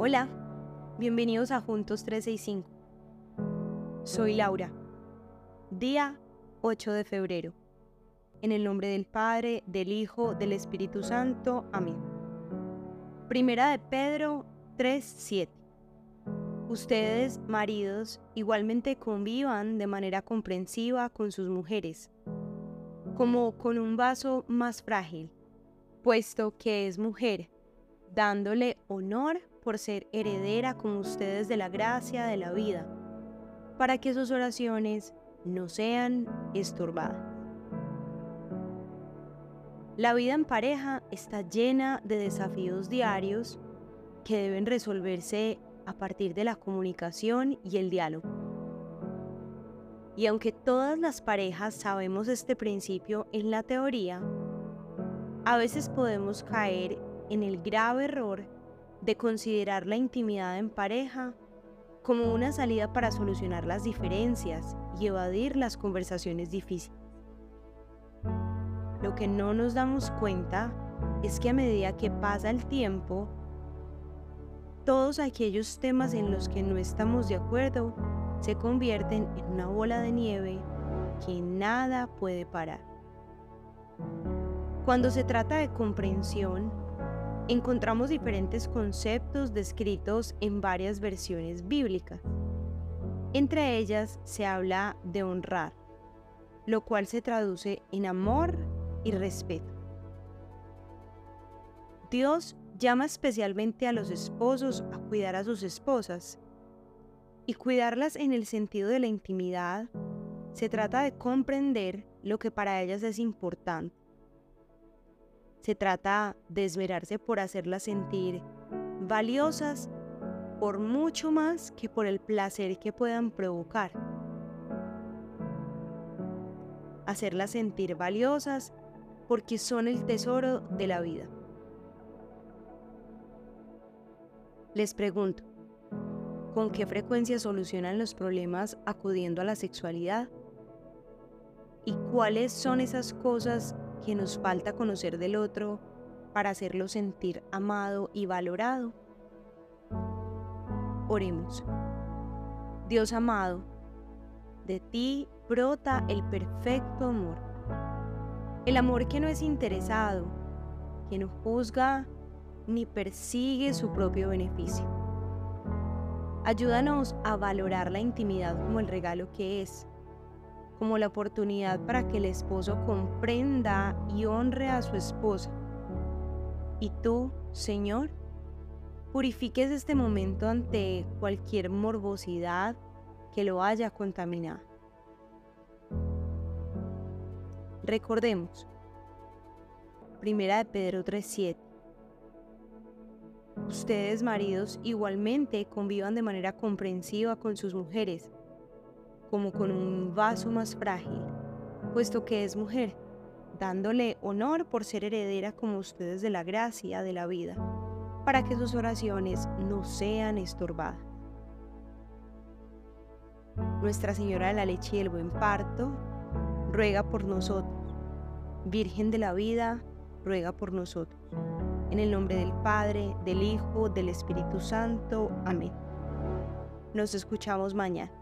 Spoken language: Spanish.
Hola, bienvenidos a Juntos 365. Soy Laura. Día 8 de febrero. En el nombre del Padre, del Hijo, del Espíritu Santo. Amén. Primera de Pedro 3:7. Ustedes, maridos, igualmente convivan de manera comprensiva con sus mujeres, como con un vaso más frágil, puesto que es mujer, dándole honor por ser heredera como ustedes de la gracia de la vida, para que sus oraciones no sean estorbadas. La vida en pareja está llena de desafíos diarios que deben resolverse a partir de la comunicación y el diálogo. Y aunque todas las parejas sabemos este principio en la teoría, a veces podemos caer en el grave error de considerar la intimidad en pareja como una salida para solucionar las diferencias y evadir las conversaciones difíciles. Lo que no nos damos cuenta es que a medida que pasa el tiempo, todos aquellos temas en los que no estamos de acuerdo se convierten en una bola de nieve que nada puede parar. Cuando se trata de comprensión, encontramos diferentes conceptos descritos en varias versiones bíblicas. Entre ellas se habla de honrar, lo cual se traduce en amor y respeto. Dios llama especialmente a los esposos a cuidar a sus esposas. Y cuidarlas en el sentido de la intimidad se trata de comprender lo que para ellas es importante. Se trata de esmerarse por hacerlas sentir valiosas por mucho más que por el placer que puedan provocar. Hacerlas sentir valiosas porque son el tesoro de la vida. Les pregunto, ¿con qué frecuencia solucionan los problemas acudiendo a la sexualidad? ¿Y cuáles son esas cosas que nos falta conocer del otro para hacerlo sentir amado y valorado? Oremos. Dios amado, de ti brota el perfecto amor. El amor que no es interesado, que no juzga ni persigue su propio beneficio. Ayúdanos a valorar la intimidad como el regalo que es, como la oportunidad para que el esposo comprenda y honre a su esposa. Y tú, Señor, purifiques este momento ante cualquier morbosidad que lo haya contaminado. Recordemos, Primera de Pedro 3:7 Ustedes, maridos, igualmente convivan de manera comprensiva con sus mujeres, como con un vaso más frágil, puesto que es mujer, dándole honor por ser heredera como ustedes de la gracia de la vida, para que sus oraciones no sean estorbadas. Nuestra Señora de la Leche y el Buen Parto, ruega por nosotros. Virgen de la Vida, ruega por nosotros. En el nombre del Padre, del Hijo, del Espíritu Santo. Amén. Nos escuchamos mañana.